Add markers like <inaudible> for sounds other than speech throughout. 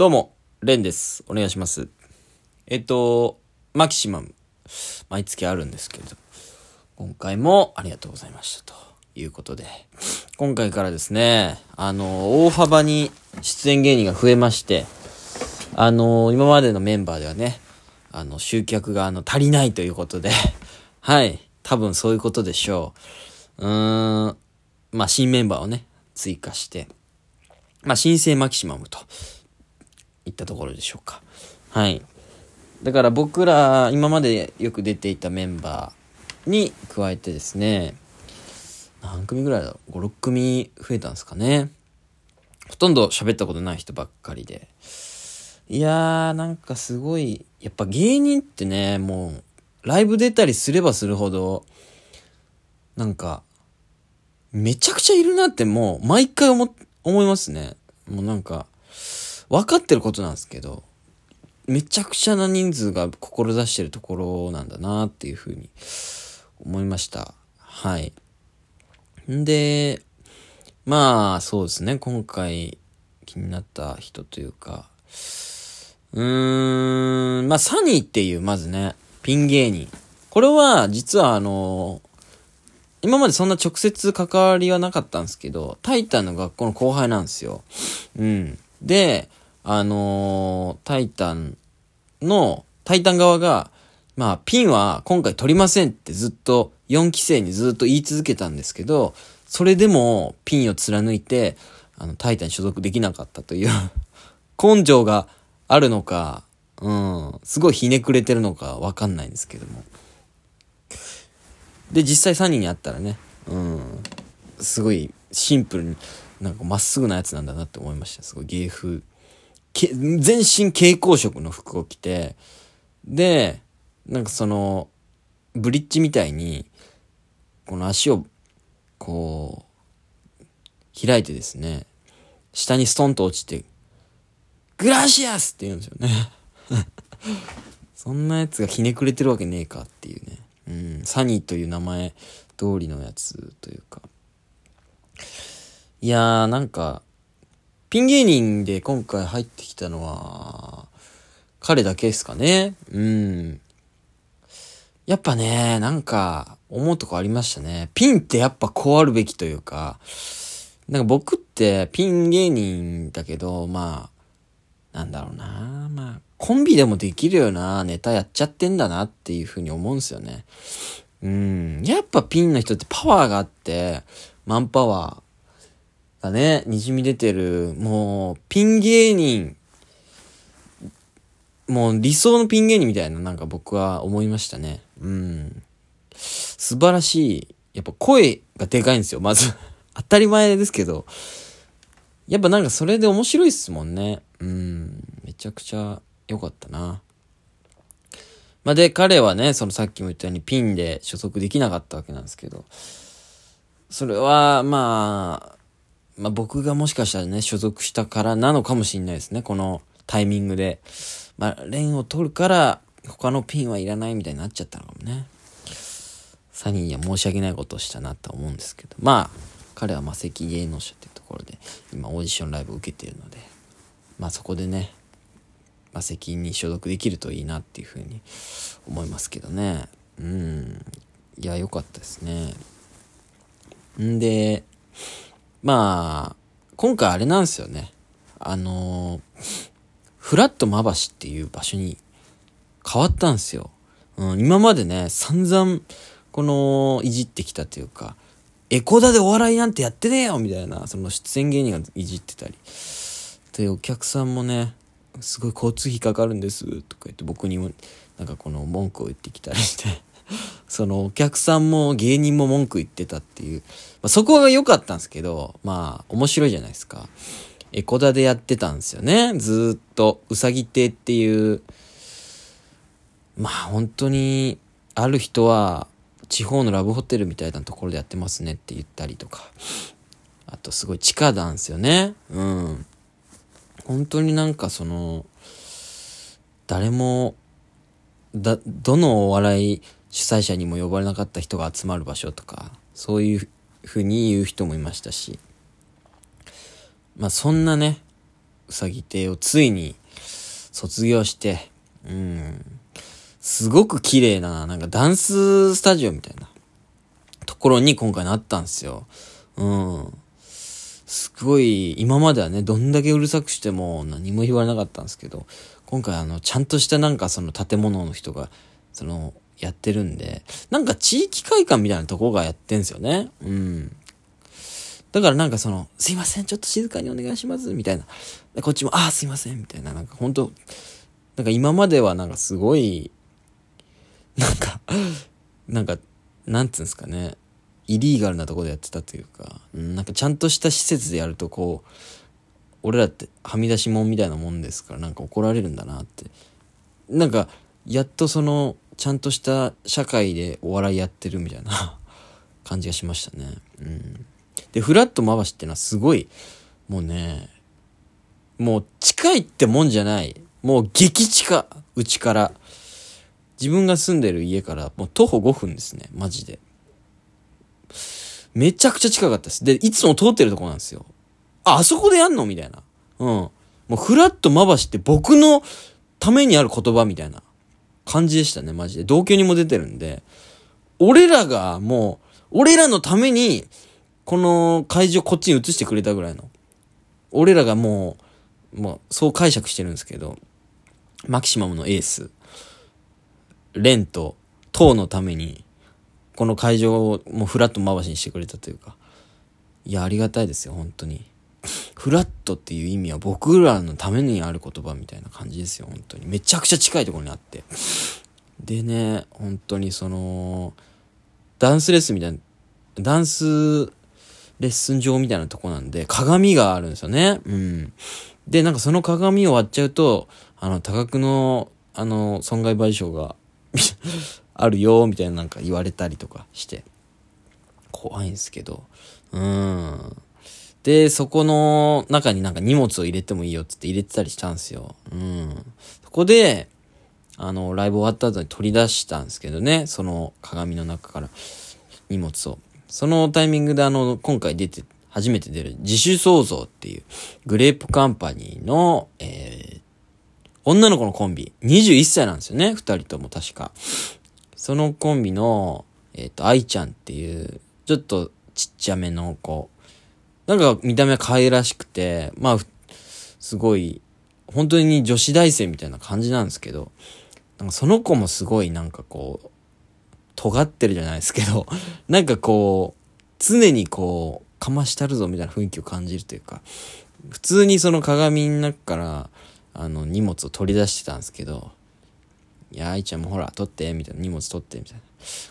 どうも、レンです。お願いします。えっと、マキシマム、毎月あるんですけれど、今回もありがとうございました。ということで、今回からですね、あの、大幅に出演芸人が増えまして、あの、今までのメンバーではね、あの、集客があの、足りないということで、はい、多分そういうことでしょう。うーん、まあ、新メンバーをね、追加して、まあ、新生マキシマムといったところでしょうか。はい。だから僕ら、今までよく出ていたメンバーに加えてですね、何組ぐらいだろう ?5、6組増えたんですかね。ほとんど喋ったことない人ばっかりで。いやー、なんかすごい、やっぱ芸人ってね、もう、ライブ出たりすればするほど、なんか、めちゃくちゃいるなってもう、毎回思、思いますね。もうなんか、分かってることなんですけど、めちゃくちゃな人数が志してるところなんだなっていうふうに思いました。はい。んで、まあ、そうですね、今回気になった人というか、うーん、まあ、サニーっていう、まずね、ピン芸人。これは、実はあの、今までそんな直接関わりはなかったんですけど、タイタンの学校の後輩なんですよ。うん。で、あのータイタンの、タイタン側が、まあ、ピンは今回取りませんってずっと、4期生にずっと言い続けたんですけど、それでもピンを貫いて、あの、タイタン所属できなかったという根性があるのか、うん、すごいひねくれてるのかわかんないんですけども。で、実際3人に会ったらね、うん、すごいシンプルに、なんかまっすぐなやつなんだなって思いました。すごい芸風。け全身蛍光色の服を着て、で、なんかその、ブリッジみたいに、この足を、こう、開いてですね、下にストンと落ちて、グラシアスって言うんですよね。そんなやつがひねくれてるわけねえかっていうね。うん、サニーという名前通りのやつというか。いやー、なんか、ピン芸人で今回入ってきたのは、彼だけですかね。うん。やっぱね、なんか、思うとこありましたね。ピンってやっぱこうあるべきというか、なんか僕ってピン芸人だけど、まあ、なんだろうな。まあ、コンビでもできるようなネタやっちゃってんだなっていうふうに思うんですよね。うん。やっぱピンの人ってパワーがあって、マンパワーがね、滲み出てる、もう、ピン芸人、もう理想のピン芸人みたいななんか僕は思いましたね。うん。素晴らしい。やっぱ声がでかいんですよ、まず。<laughs> 当たり前ですけど。やっぱなんかそれで面白いっすもんね。うん。めちゃくちゃ良かったな。まあ、で、彼はね、そのさっきも言ったようにピンで所属できなかったわけなんですけど、それは、まあ、まあ僕がもしかしたらね、所属したからなのかもしれないですね、このタイミングで。まあ、レンを取るから、他のピンはいらないみたいになっちゃったのかもね。サニーには申し訳ないことをしたなと思うんですけど、まあ、彼は魔石芸能者っていうところで、今オーディションライブを受けてるので、まあそこでね、魔石に所属できるといいなっていうふうに思いますけどね。うん。いや、良かったですね。んで、まあ、今回あれなんですよね。あのフラットまばしっていう場所に変わったんですよ。うん、今までね、散々、この、いじってきたというか、エコダでお笑いなんてやってねえよみたいな、その出演芸人がいじってたり。で、お客さんもね、すごい交通費かかるんです、とか言って僕にも、なんかこの文句を言ってきたりして、そのお客さんも芸人も文句言ってたっていう、まあ、そこが良かったんですけど、まあ、面白いじゃないですか。エコダでやってたんですよね。ずっと、うさぎ亭っていう、まあ本当に、ある人は、地方のラブホテルみたいなところでやってますねって言ったりとか。あとすごい地下なんですよね。うん。本当になんかその、誰も、だ、どのお笑い主催者にも呼ばれなかった人が集まる場所とか、そういうふうに言う人もいましたし。まあそんなね、うさぎ亭をついに卒業して、うん、すごく綺麗な、なんかダンススタジオみたいなところに今回なったんですよ。うん。すごい、今まではね、どんだけうるさくしても何も言われなかったんですけど、今回あの、ちゃんとしたなんかその建物の人が、その、やってるんで、なんか地域会館みたいなとこがやってんすよね。うん。だからなんかその、すいません、ちょっと静かにお願いします、みたいな。こっちも、ああ、すいません、みたいな。なんか本当なんか今まではなんかすごい、なんかなんか、なんつうんですかね。イリーガルなとこでやってたというか、なんかちゃんとした施設でやるとこう、俺らってはみ出し者みたいなもんですからなんか怒られるんだなって。なんか、やっとその、ちゃんとした社会でお笑いやってるみたいな <laughs> 感じがしましたね。うん。で、フラット回しってのはすごい、もうね、もう近いってもんじゃない。もう激近、うちから。自分が住んでる家からもう徒歩5分ですね、マジで。めちゃくちゃ近かったです。で、いつも通ってるとこなんですよ。あ、あそこでやんの？みたいな。うん。もうフラットまばしって僕のためにある言葉みたいな感じでしたね、マジで。同居にも出てるんで。俺らがもう、俺らのために、この会場こっちに移してくれたぐらいの。俺らがもう、もう、そう解釈してるんですけど、マキシマムのエース、レンと、トーのために、この会場をもうフラット回しにしてくれたというか、いや、ありがたいですよ、本当に。フラットっていう意味は僕らのためにある言葉みたいな感じですよ、本当に。めちゃくちゃ近いところにあって。でね、本当にその、ダンスレッスンみたいな、ダンスレッスン場みたいなとこなんで、鏡があるんですよね。うん。で、なんかその鏡を割っちゃうと、あの、多額の、あの、損害賠償が <laughs> あるよ、みたいななんか言われたりとかして、怖いんですけど、うん。で、そこの中になんか荷物を入れてもいいよってって入れてたりしたんですよ。うん。そこで、あの、ライブ終わった後に取り出したんですけどね、その鏡の中から荷物を。そのタイミングであの、今回出て、初めて出る自主創造っていうグレープカンパニーの、えー、女の子のコンビ、21歳なんですよね、二人とも確か。そのコンビの、えっ、ー、と、愛ちゃんっていう、ちょっとちっちゃめの子。なんか見た目は可愛らしくて、まあ、すごい、本当に女子大生みたいな感じなんですけど、なんかその子もすごいなんかこう、尖ってるじゃないですけど、<laughs> なんかこう、常にこう、かましたるぞみたいな雰囲気を感じるというか、普通にその鏡の中から、あの、荷物を取り出してたんですけど、いや、愛ちゃんもほら、取って、みたいな、荷物取って、みたいな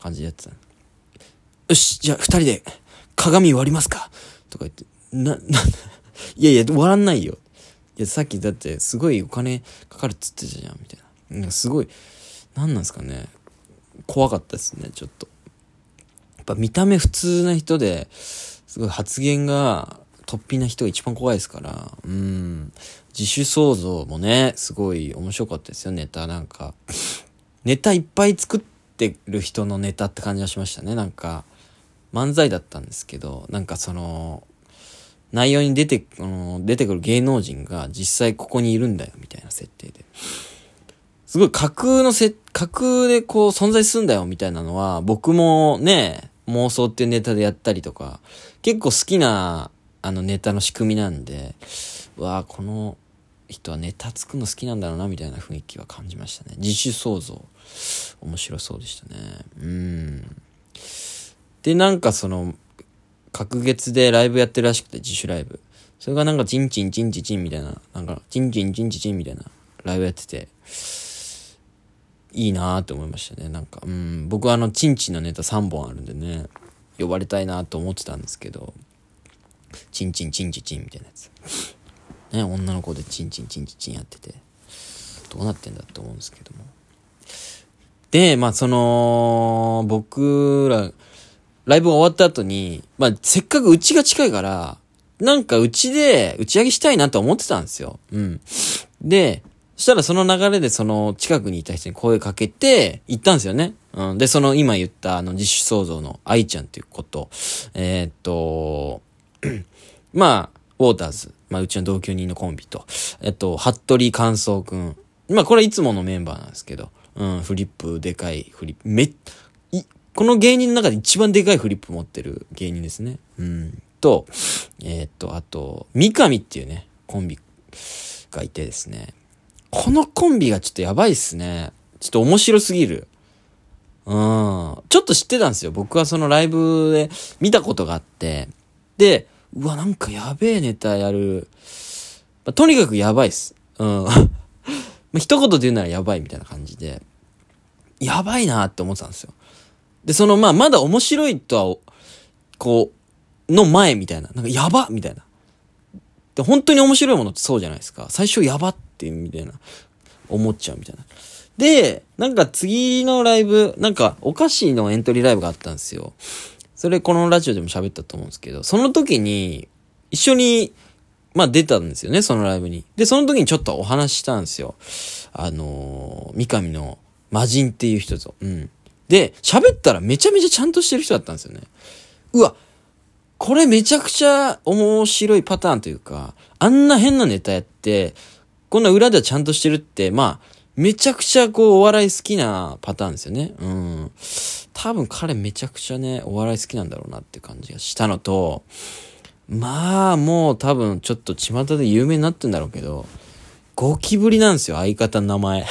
感じでやってた。よし、じゃあ二人で鏡割りますかとか言って、な、な、<laughs> いやいや、割らんないよ。いや、さっきだってすごいお金かかるっつってたじゃん、みたいな。なんかすごい、何なんですかね。怖かったですね、ちょっと。やっぱ見た目普通な人で、すごい発言が突飛な人が一番怖いですから、うん。自主創造もね、すごい面白かったですよ、ネタ。なんか、ネタいっぱい作ってる人のネタって感じがしましたね。なんか、漫才だったんですけど、なんかその、内容に出て、出てくる芸能人が実際ここにいるんだよ、みたいな設定で。すごい架空のせ、架空でこう存在するんだよ、みたいなのは、僕もね、妄想っていうネタでやったりとか、結構好きな、あのネタの仕組みなんで、わあこの人はネタつくの好きなんだろうなみたいな雰囲気は感じましたね。自主創造。面白そうでしたね。うん。でなんかその隔月でライブやってるらしくて自主ライブ。それがなんかチンチンチンチンチンみたいななんかチンチンチンチンチンみたいなライブやってていいなーって思いましたね。なんかうん僕はあのチンチンのネタ3本あるんでね呼ばれたいなと思ってたんですけどチンチンチンチンチンみたいなやつ。ね、女の子でチンチンチンチンチンやってて、どうなってんだって思うんですけども。で、まあその、僕ら、ライブ終わった後に、まあせっかくうちが近いから、なんかうちで打ち上げしたいなと思ってたんですよ。うん。で、そしたらその流れでその近くにいた人に声かけて行ったんですよね。うん。で、その今言ったあの自主創造の愛ちゃんっていうこと。えー、っと、<clears throat> まあ、ウォーターズ。まあ、うちの同居人のコンビと、えっと、服部寛三くん。まあ、これいつものメンバーなんですけど、うん、フリップでかい、フリップ、めっい、この芸人の中で一番でかいフリップ持ってる芸人ですね。うん。と、えー、っと、あと、三上っていうね、コンビがいてですね。このコンビがちょっとやばいっすね。ちょっと面白すぎる。うん。ちょっと知ってたんですよ。僕はそのライブで見たことがあって。で、うわ、なんかやべえネタやる。まあ、とにかくやばいっす。うん。<laughs> ま、一言で言うならやばいみたいな感じで。やばいなって思ってたんですよ。で、その、まあ、まだ面白いとは、こう、の前みたいな。なんかやばみたいな。で、本当に面白いものってそうじゃないですか。最初やばってみたいな。思っちゃうみたいな。で、なんか次のライブ、なんかお菓子のエントリーライブがあったんですよ。それこのラジオでも喋ったと思うんですけど、その時に一緒に、まあ出たんですよね、そのライブに。で、その時にちょっとお話したんですよ。あのー、三上の魔人っていう人と。うん。で、喋ったらめちゃめちゃちゃんとしてる人だったんですよね。うわ、これめちゃくちゃ面白いパターンというか、あんな変なネタやって、こんな裏ではちゃんとしてるって、まあ、めちゃくちゃこう、お笑い好きなパターンですよね。うん。多分彼めちゃくちゃね、お笑い好きなんだろうなって感じがしたのと、まあ、もう多分ちょっと巷で有名になってんだろうけど、ゴキブリなんですよ、相方の名前。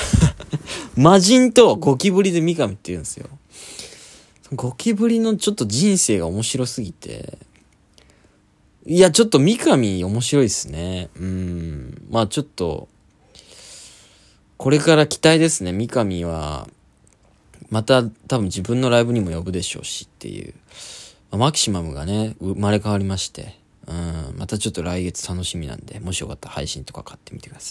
<laughs> 魔人とゴキブリで三上って言うんですよ。ゴキブリのちょっと人生が面白すぎて、いや、ちょっと三上面白いっすね。うん。まあちょっと、これから期待ですね。三上は、また多分自分のライブにも呼ぶでしょうしっていうま。マキシマムがね、生まれ変わりまして、うん、またちょっと来月楽しみなんで、もしよかったら配信とか買ってみてください。